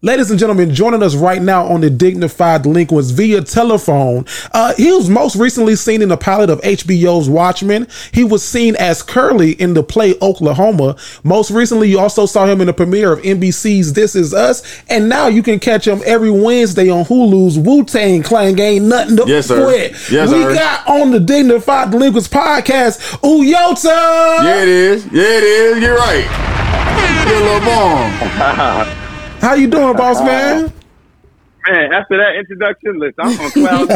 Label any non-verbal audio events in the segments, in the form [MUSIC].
Ladies and gentlemen, joining us right now on the Dignified Delinquents via telephone. Uh, he was most recently seen in the pilot of HBO's Watchmen. He was seen as Curly in the play Oklahoma. Most recently, you also saw him in the premiere of NBC's This Is Us. And now you can catch him every Wednesday on Hulu's Wu Tang Clan. Ain't nothing to Yes, sir. quit. Yes, we sir. got on the Dignified Delinquents podcast, Uyoata. Yeah, it is. Yeah, it is. You're right. You're a little bomb. [LAUGHS] How you doing, [LAUGHS] boss man? Man, after that introduction, listen, I'm on cloud.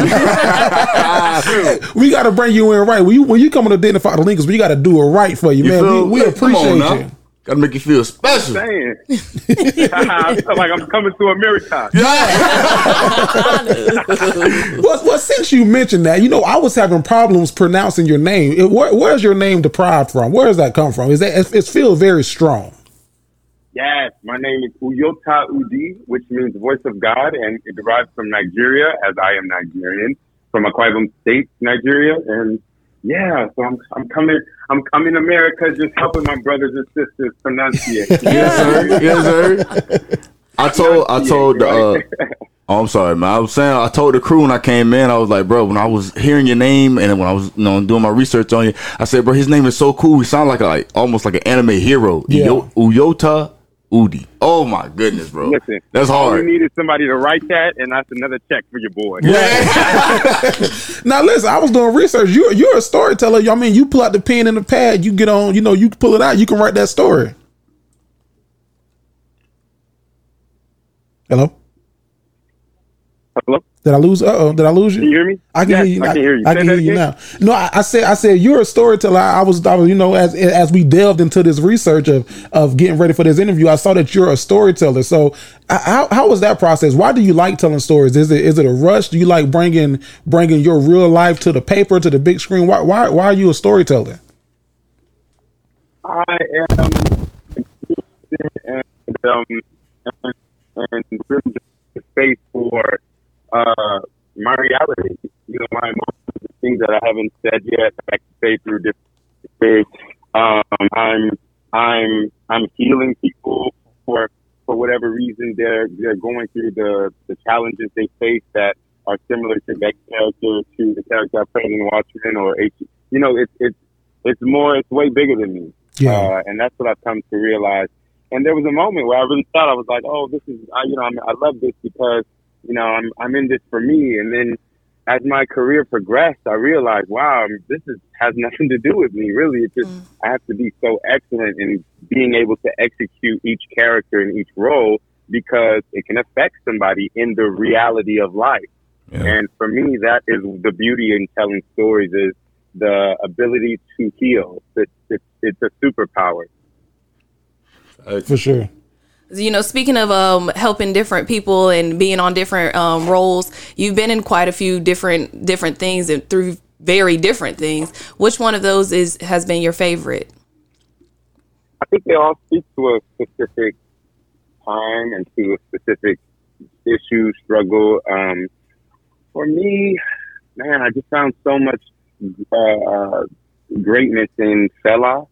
[LAUGHS] We got to bring you in right. When you when you come on to Dignified Delinquents, we got to do it right for you, You man. feel? We, we appreciate you. Gotta make you feel special. saying. [LAUGHS] I feel like I'm coming to America. Well, well, since you mentioned that, you know, I was having problems pronouncing your name. It, where, where's your name deprived from? Where does that come from? Is that it, it feels very strong? Yes, my name is Uyoata Udi, which means voice of God, and it derives from Nigeria, as I am Nigerian, from Akwa Ibom State, Nigeria, and yeah, so I'm I'm coming I'm coming to America, just helping my brothers and sisters pronunciate. [LAUGHS] Yes, sir. Yes, sir. I told I told the uh, [LAUGHS] oh, I'm sorry, man. I was saying I told the crew when I came in, I was like, bro, when I was hearing your name and when I was you know doing my research on you, I said, bro, his name is so cool. He sounds like a, like almost like an anime hero. Yeah. Uyoata Udi. Oh my goodness, bro. Listen, That's we hard. need is somebody to write that, and that's another check for your boy. Yeah. [LAUGHS] [LAUGHS] Now, listen, I was doing research. You're you're a storyteller. I mean, you pull out the pen and the pad. You get on. You know, you pull it out. You can write that story. Hello. Did I lose? Uh oh. Did I lose you? Can you hear me? I can Yes, hear you. I can hear you. I can hear you now. No, I, I said. I said you're a storyteller. I, I was. I was. You know, as as we delved into this research of of getting ready for this interview, I saw that you're a storyteller. So, how how was that process? Why do you like telling stories? Is it is it a rush? Do you like bringing bringing your real life to the paper to the big screen? Why why why are you a storyteller? I am and um and, and really just space for uh my reality. You know, my emotions, the things that I haven't said yet, I can say through different ways. Um, I'm I'm I'm healing people for for whatever reason they're they're going through the the challenges they face that are similar to that character to the character I played in Watchmen or H. You know, it's it's it's more it's way bigger than me. Yeah. Uh, and that's what I've come to realize. And there was a moment where I really thought I was like, oh, this is, I, you know, I'm, I love this because, you know, I'm, I'm in this for me. And then as my career progressed, I realized, wow, this is, has [LAUGHS] nothing to do with me, really. It's just, mm. I have to be so excellent in being able to execute each character in each role because it can affect somebody in the reality of life. Yeah. And for me, that is the beauty in telling stories is the ability to heal. It's, it's, it's a superpower. For sure. You know, speaking of um, helping different people and being on different um, roles, you've been in quite a few different different things and through very different things. Which one of those is has been your favorite? I think they all speak to a specific time and to a specific issue, struggle. Um, for me, man, I just found so much uh, greatness in Fela.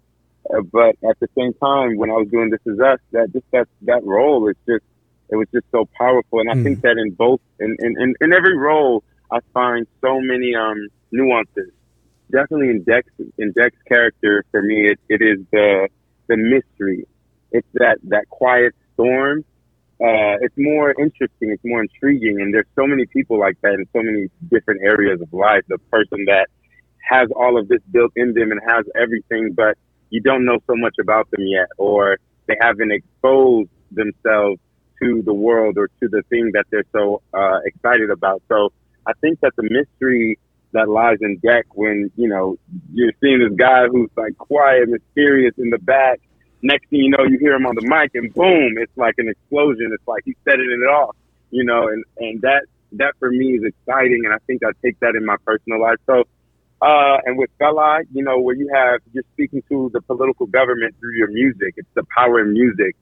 But at the same time, when I was doing This Is Us, that just that that role is just it was just so powerful. And I think that in both in, in, in, in every role, I find so many um, nuances. Definitely in Dex in Dex character for me, it, it is the the mystery. It's that that quiet storm. Uh, it's more interesting. It's more intriguing, and there's so many people like that in so many different areas of life. The person that has all of this built in them and has everything, but you don't know so much about them yet, or they haven't exposed themselves to the world or to the thing that they're so uh, excited about. So I think that the mystery that lies in deck when you know you're seeing this guy who's like quiet, mysterious in the back. Next thing you know, you hear him on the mic, and boom, it's like an explosion. It's like he's setting it off, you know, and and that that for me is exciting, and I think I take that in my personal life. So, uh, and with Fela, you know, where you have you're speaking to the political government through your music. It's the power in music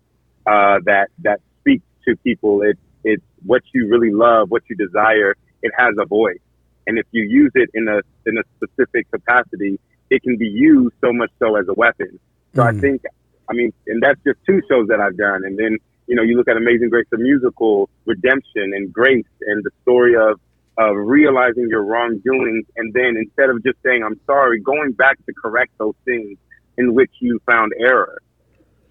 uh, that that speaks to people. It's it's what you really love, what you desire. It has a voice, and if you use it in a in a specific capacity, it can be used so much so as a weapon. So I think, I mean, and that's just two shows that I've done, and then You know, you look at Amazing Grace, the musical, redemption and grace, and the story of of realizing your wrongdoings, and then instead of just saying I'm sorry, going back to correct those things in which you found error.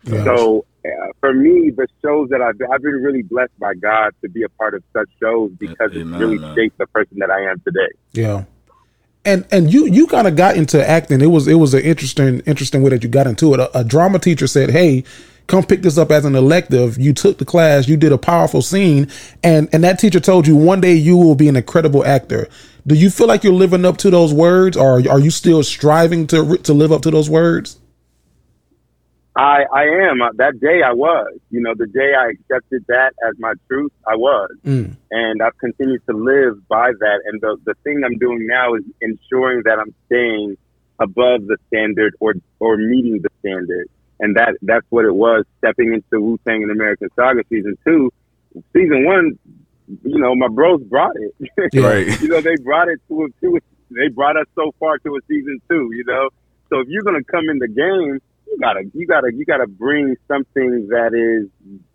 Yeah. So uh, for me, the shows that I've I've been really blessed by God to be a part of such shows because Amen, it really man. shaped the person that I am today. Yeah. And and you you kind of got into acting. It was it was an interesting interesting way that you got into it. A, a drama teacher said, "Hey, come pick this up as an elective." You took the class. You did a powerful scene, and and that teacher told you one day you will be an incredible actor. Do you feel like you're living up to those words, or are you still striving to to live up to those words? I, I am. Uh, That day I was. You know, the day I accepted that as my truth, I was. Mm. And I've continued to live by that. And the, the thing I'm doing now is ensuring that I'm staying above the standard or, or meeting the standard. And that, that's what it was stepping into Wu Tang and American Saga season two. Season one, you know, my bros brought it. [LAUGHS] Right. you know, they brought it to a, to a, they brought us so far to a season two, you know? So if you're going to come in the game, you gotta, you gotta, you gotta bring something that is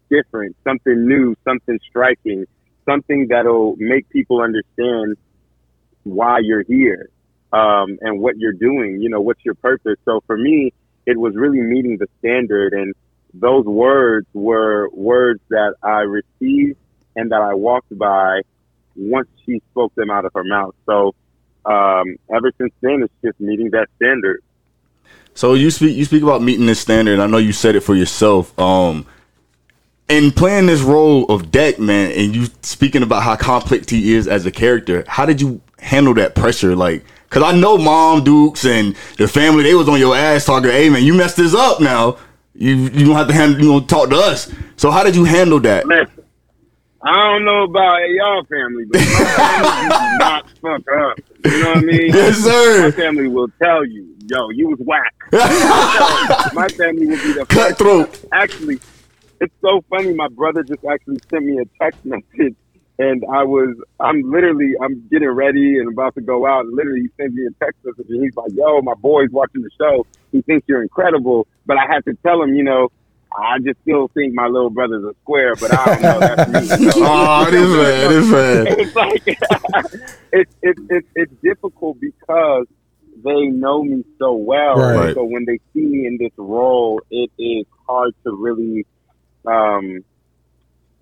different, something new, something striking, something that'll make people understand why you're here, um, and what you're doing. You know, what's your purpose? So for me, it was really meeting the standard, and those words were words that I received and that I walked by once she spoke them out of her mouth. So um, ever since then, it's just meeting that standard. So you speak you speak about meeting this standard. I know you said it for yourself. Um, in playing this role of Deck, man, and you speaking about how complex he is as a character, how did you handle that pressure? Like, cause I know Mom Dukes and the family, they was on your ass talking, "Hey, man, you messed this up now. You you don't have to handle, you know, talk to us." So how did you handle that? Listen, I don't know about y'all family, but my not fuck up. You know what I mean? [LAUGHS] Yes, sir. My family will tell you, yo, you was whack. [LAUGHS] my family will be the. Cutthroat. Actually, it's so funny. My brother just actually sent me a text message, and I was, I'm literally, I'm getting ready and about to go out. And literally, he sends me a text message, and he's like, "Yo, my boy's watching the show. He thinks you're incredible." But I had to tell him, you know. I just still think my little brother's a square, but I don't know. That's me. Oh, [LAUGHS] this man, this man. [LAUGHS] it's like [LAUGHS] it's it's it's it's difficult because they know me so well. Right. So when they see me in this role, it is hard to really. Um,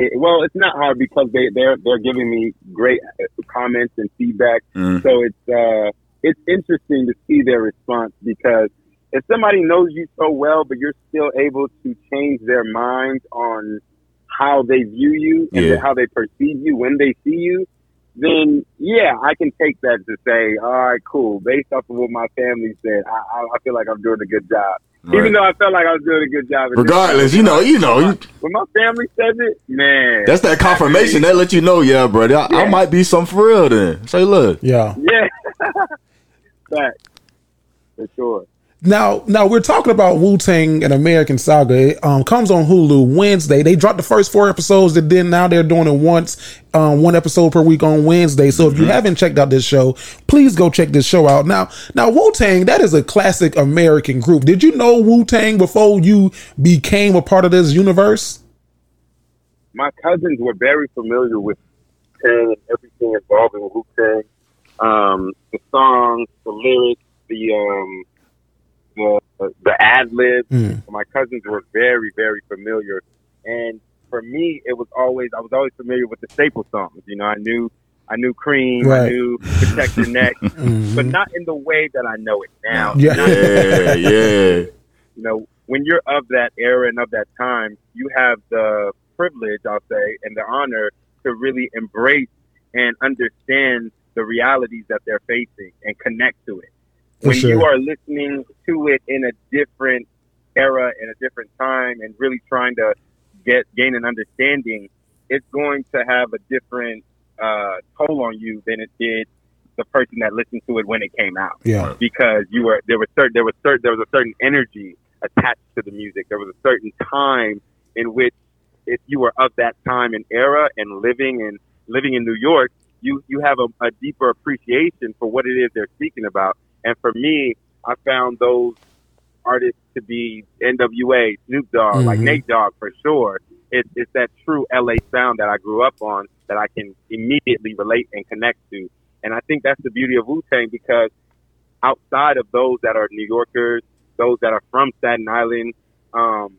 it, well, it's not hard because they they're they're giving me great uh, comments and feedback. Mm. So it's uh it's interesting to see their response because if somebody knows you so well, but you're still able to change their minds on how they view you and Yeah. how they perceive you when they see you, then yeah, I can take that to say, all right, cool. Based off of what my family said, I, I, I feel like I'm doing a good job. Right. Even though I felt like I was doing a good job. Regardless, you know, you know, you, when my family says it, man, that's that confirmation that let you know, yeah, brother, I, I might be some for real. Then say, look, Yeah. yeah, [LAUGHS] fact for sure. Now, now we're talking about Wu Tang and American Saga. It um, comes on Hulu Wednesday. They dropped the first four episodes. That then now they're doing it once, um, one episode per week on Wednesday. So if you haven't checked out this show, please go check this show out. Now, now Wu Tang that is a classic American group. Did you know Wu Tang before you became a part of this universe? my cousins were very familiar with Tang and everything involving Wu Tang. Um, the songs, the lyrics, the um, the the ad libs. Mm. My cousins were very, very familiar, and for me, it was always I was always familiar with the staple songs. You know, I knew I knew Cream, I knew Protect Your Neck, [LAUGHS] Mhm. but not in the way that I know it now. Yeah. Yeah, yeah. you know, when you're of that era and of that time, you have the privilege, I'll say, and the honor to really embrace and understand the realities that they're facing and connect to it. When sure. you are listening to it in a different era, in a different time, and really trying to get gain an understanding, it's going to have a different uh, toll on you than it did the person that listened to it when it came out Yeah. because you were there was certain there was certain there was a certain energy attached to the music. There was a certain time in which if you were of that time and era and living and living in New York, you you have a, a deeper appreciation for what it is they're speaking about. And for me, I found those artists to be NWA, Snoop Dogg, like Mhm. Nate Dogg for sure. it, it's that true LA sound that I grew up on that I can immediately relate and connect to. And I think that's the beauty of Wu Tang because outside of those that are New Yorkers, those that are from Staten Island, um,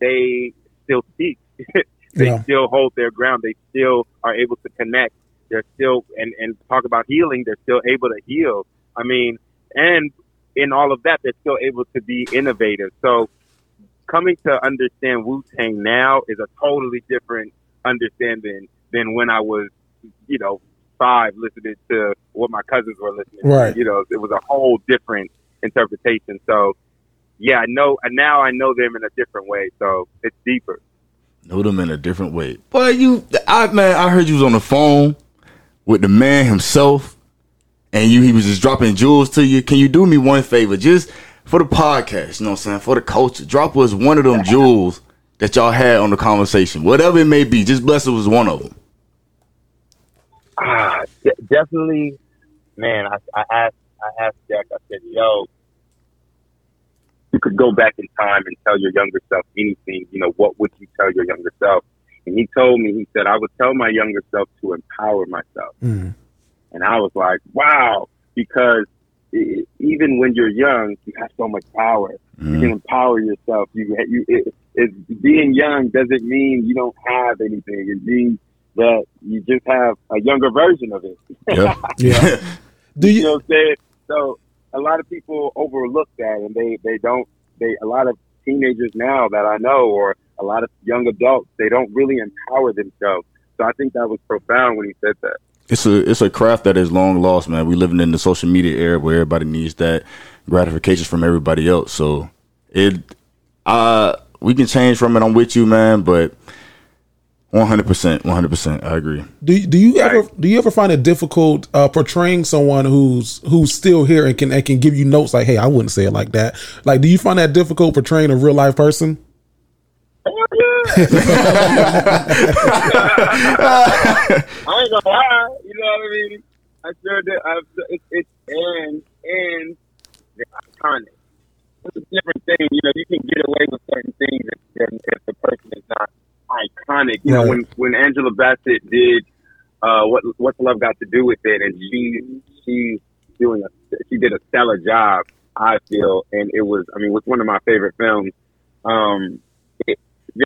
they still speak. [LAUGHS] they Yeah. still hold their ground. They still are able to connect. They're still and and talk about healing. They're still able to heal. I mean, and in all of that, they're still able to be innovative. So coming to understand Wu Tang now is a totally different understanding than when I was, you know, five listening to what my cousins were listening Right. to. You know, it was a whole different interpretation. So yeah, I know and now I know them in a different way. So it's deeper. Know them in a different way. But you, I man, I heard you was on the phone with the man himself, and you he was just dropping jewels to you. Can you do me one favor, just for the podcast? You know what I'm saying? For the culture, drop us one of them [LAUGHS] jewels that y'all had on the conversation, whatever it may be. Just bless us with one of them. Ah, de- definitely, man. I, I asked, I asked Jack. I said, "Yo, you could go back in time and tell your younger self anything. You know, what would you tell your younger self?" And he told me, he said, "I would tell my younger self to empower myself." Mm. And I was like, "Wow," because i even when you're young, you have so much power. You mm. can empower yourself. You, you, it, it, being young doesn't mean you don't have anything. It means that you just have a younger version of it. Yeah, [LAUGHS] [LAUGHS] Yeah. Do You you? know what I'm saying? So a lot of people overlook that, and they they don't. They a lot of teenagers now that I know, or a lot of young adults, they don't really empower themselves. So I think that was profound when he said that. It's a it's a craft that is long lost, man. We living in the social media era where everybody needs that gratification from everybody else. So it, uh, we can change from it. I'm with you, man. But 100, percent 100, percent I agree. Do, do you ever do you ever find it difficult uh, portraying someone who's who's still here and can and can give you notes like, hey, I wouldn't say it like that. Like, do you find that difficult portraying a real life person? I ain't gonna lie. You know what I mean? I sure did. I, it's it's and and they're iconic. It's a different thing. You know, you can get away with certain things if, if the person is not iconic. You know, when when Angela Bassett did uh, what what's love got to do with it, and she she's doing a she did a stellar job. I feel, and it was. I mean, it's one of my favorite films. Um, it,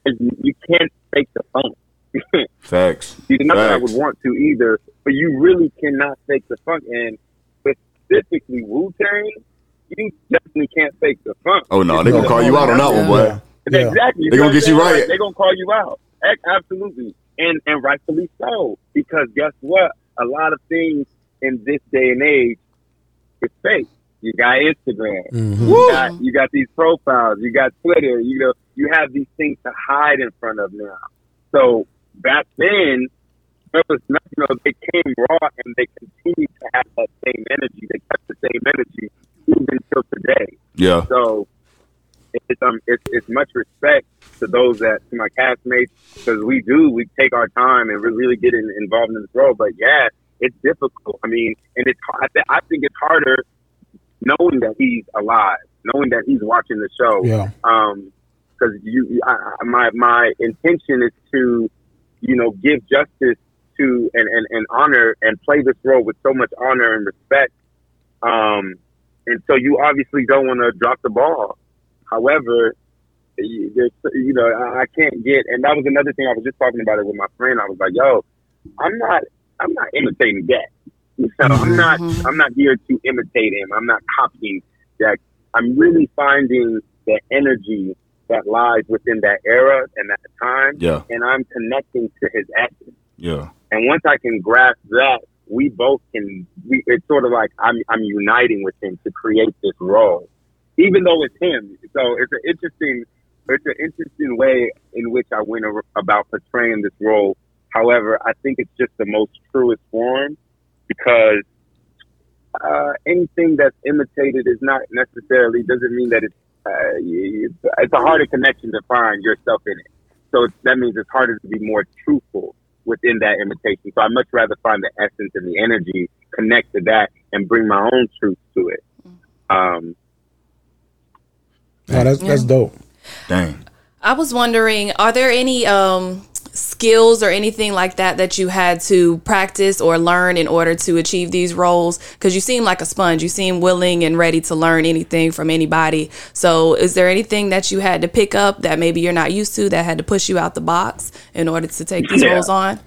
there's, you can't fake the funk. [LAUGHS] Facts. See, not that I would want to either, but you really cannot fake the funk. And specifically Wu Tang, you definitely can't fake the funk. Oh no, they're gonna call you out on that one, boy. Yeah. Yeah. Exactly. They're gonna get you right. They're gonna call you out. Absolutely. And and rightfully so. Because guess what? A lot of things in this day and age is fake. You got Instagram. Mhm. You got you got these profiles. You got Twitter. You know you have these things to hide in front of now. So back then, there was nothing. You know, they came raw and they continued to have that same energy. They kept the same energy even till today. Yeah, So it's um it's, it's much respect to those that to my castmates because we do we take our time and we really get in, involved in this role. But yeah, it's difficult. I mean, and it's I, th- I think it's harder knowing that he's alive, knowing that he's watching the show. Yeah. Um, because you, I, my my intention is to, you know, give justice to and, and, and honor and play this role with so much honor and respect. Um, and so you obviously don't want to drop the ball. However, you- there's, you know, I I can't get, and that was another thing I was just talking about it with my friend. I was like, yo, I'm not, I'm not imitating that. So I'm not, I'm not here to imitate him. I'm not copying that. I'm really finding the energy that lies within that era and that time, yeah, and I'm connecting to his essence. yeah, And once I can grasp that, we both can. We, it's sort of like I'm I'm uniting with him to create this role, even though it's him. So it's an interesting, it's an interesting way in which I went about portraying this role. However, I think it's just the most truest form because uh, anything that's imitated is not necessarily doesn't mean that it's uh, it's, it's a harder connection to find yourself in it. So that means it's harder to be more truthful within that imitation. So I much rather find the essence and the energy, connect to that, and bring my own truth to it. Um, Oh, that's that's dope. dang. I was wondering, are there any um, skills or anything like that that you had to practice or learn in order to achieve these roles? Because you seem like a sponge. You seem willing and ready to learn anything from anybody. So, is there anything that you had to pick up that maybe you're not used to that had to push you out the box in order to take these Yeah. roles on?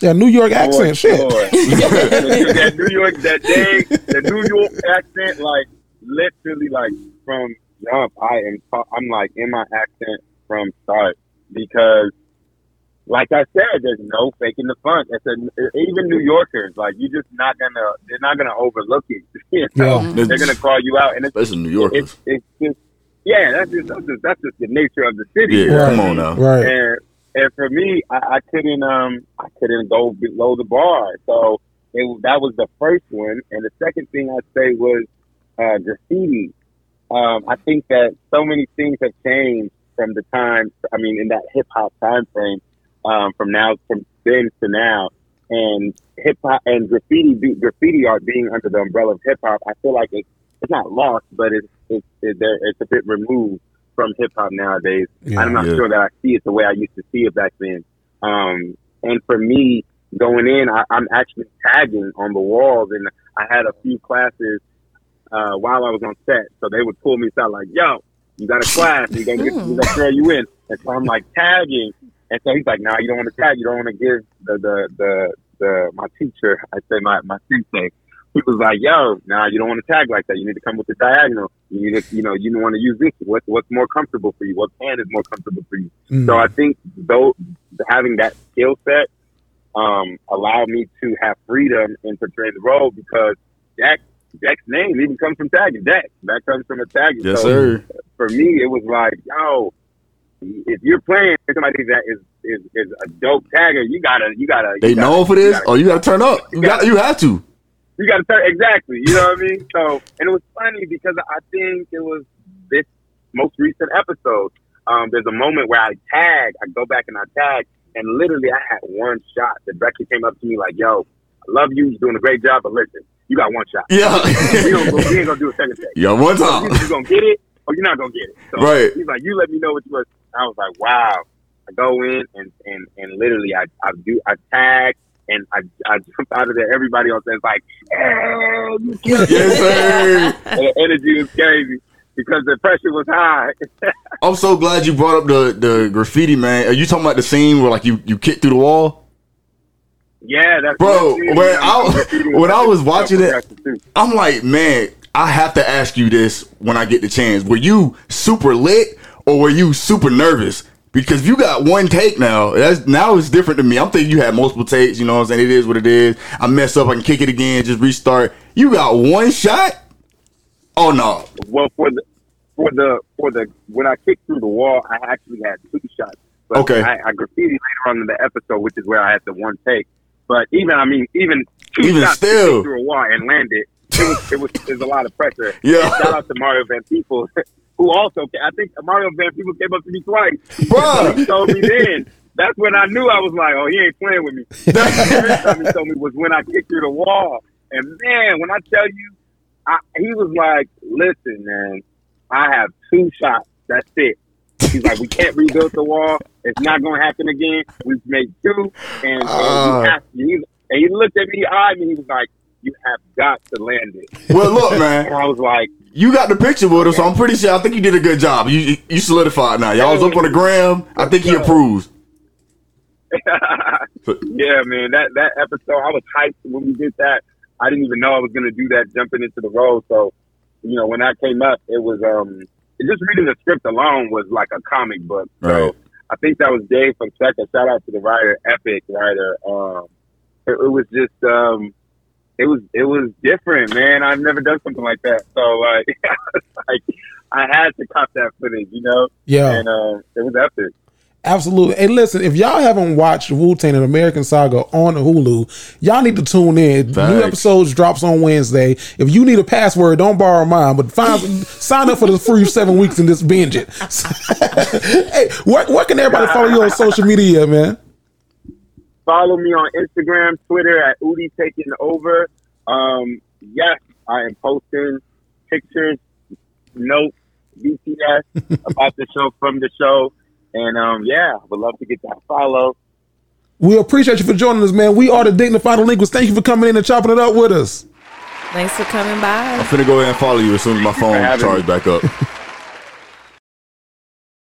Yeah, New York accent. Shit. Sure. [LAUGHS] that New York, that day, the New York accent, like literally, like from jump, I am, I'm like in my accent from start because, like I said, there's no faking the funk. It's a, even New Yorkers, like you're just not gonna, they're not gonna overlook it. [LAUGHS] You know? Yeah. They're gonna call you out, and it's, Especially New Yorkers. it's, it's just, yeah, that's just, that's just, that's just the nature of the city. Yeah, you know what come on now. Right. and and for me, I, I couldn't um I couldn't go below the bar. So it, that was the first one, and the second thing I'd say was uh, graffiti. Um, I think that so many things have changed from the time. I mean, in that hip hop time frame, um, from now from then to now, and hip hop and graffiti be- graffiti art being under the umbrella of hip hop. I feel like it's it's not lost, but it's it's it's, there, it's a bit removed from hip hop nowadays. Yeah. I'm not Yeah. sure that I see it the way I used to see it back then. Um, and for me, going in, I, I'm actually tagging on the walls, and I had a few classes uh, while I was on set, so they would pull me aside like, "Yo, you got a class, we gonna get, we gonna throw you in." And so I'm like tagging, and so he's like, "Nah, you don't want to tag, you don't want to give the the the the my teacher, I say my my sensei." He was like, "Yo, nah, you don't want to tag like that. You need to come with the diagonal. You need to, you know, you don't want to use this. What what's more comfortable for you? What pen is more comfortable for you?" Mm. So I think though having that skill set um, allowed me to have freedom in portraying the role because Jack Jack's name even comes from tagging. Jack that comes from a tagging. Yes, so sir. for me, it was like, yo, if you're playing somebody that is is, is a dope tagger, you gotta you gotta you They gotta, known for this? gotta- Oh, you gotta turn up. You got. You have to. you got to turn exactly. You know what I mean? So, and it was funny because I think it was this most recent episode. Um, there's a moment where I tag, I go back and I tag, and literally I had one shot. The director came up to me like, "Yo, I love you. You're doing a great job, but listen, you got one shot. Yeah. we, don't, we ain't gonna do a second [LAUGHS] take. yeah, one So time. you, you gonna get it or you're not gonna get it. So Right. He's like, you let me know what you was. I was like, wow. I go in and and and literally I I do I tag and I I jump out of there. Everybody else is like, you. Yes, [LAUGHS] sir. The energy was crazy because the pressure was high. [LAUGHS] I'm so glad you brought up the the graffiti, man. Are you talking about the scene where like you you kicked through the wall? yeah, that's Bro, when I- [LAUGHS] when I was watching it- I'm like, man, I have to ask you this when I get the chance. Were you super lit or were you super nervous? Because if you got one take now, that's now it's different to me. I'm thinking you had multiple takes, you know what I'm saying? It is what it is. I mess up, I can kick it again, just restart. You got one shot? Oh no. Well, for the for the for the when I kicked through the wall, I actually had two shots. But Okay. I, I graffiti later on in the episode, which is where I had the one take. But even I mean, even two Even shots still. through a wall and land it, it was it was a lot of pressure. [LAUGHS] Yeah. And shout out to Mario Van Peebles, [LAUGHS] who also I think Mario Van Peebles came up to me twice. Bro, he told me then. That's when I knew I was like, oh, he ain't playing with me. [LAUGHS] the first time he told me was when I kicked through the wall. And man, when I tell you, I, he was like, listen, man, I have two shots. That's it. He's like, we can't rebuild the wall. It's not going to happen again. We've made two. And, and, Ah. you he, and he looked at me, he eyed me. He was like, you have got to land it. Well, look, And man, I was like, you got the picture with us, so I'm pretty sure. I think you did a good job. You you solidified now. Y'all was up on the gram. I think he approves. [LAUGHS] yeah, man, that that episode, I was hyped when we did that. I didn't even know I was gonna do that jumping into the role. So, you know, when that came up, it was um, just reading the script alone was like a comic book. So Right. I think that was Dave from Second. Shout out to the writer, Epic writer. Um, it, it was just um, it was it was different, man. I've never done something like that. So like, [LAUGHS] like I had to cop that footage, you know, Yeah. and uh, it was epic. Absolutely. And listen, if y'all haven't watched Wu Tang and American Saga on Hulu, y'all need to tune in. New episodes drops on Wednesday. If you need a password, don't borrow mine, but find [LAUGHS] sign up for the free seven weeks and just binge it. [LAUGHS] hey, where, where can everybody follow you on social media, man? Follow me on Instagram, Twitter at Udi Taking Over. Um, yes, I am posting pictures, notes, BTS [LAUGHS] about the show from the show. And um, yeah, would love to get that follow. We appreciate you for joining us, man. We are the Dignified Delinquents. Thank you for coming in and chopping it up with us. Thanks for coming by. I'm finna go ahead and follow you as soon as my phone charges back up. [LAUGHS]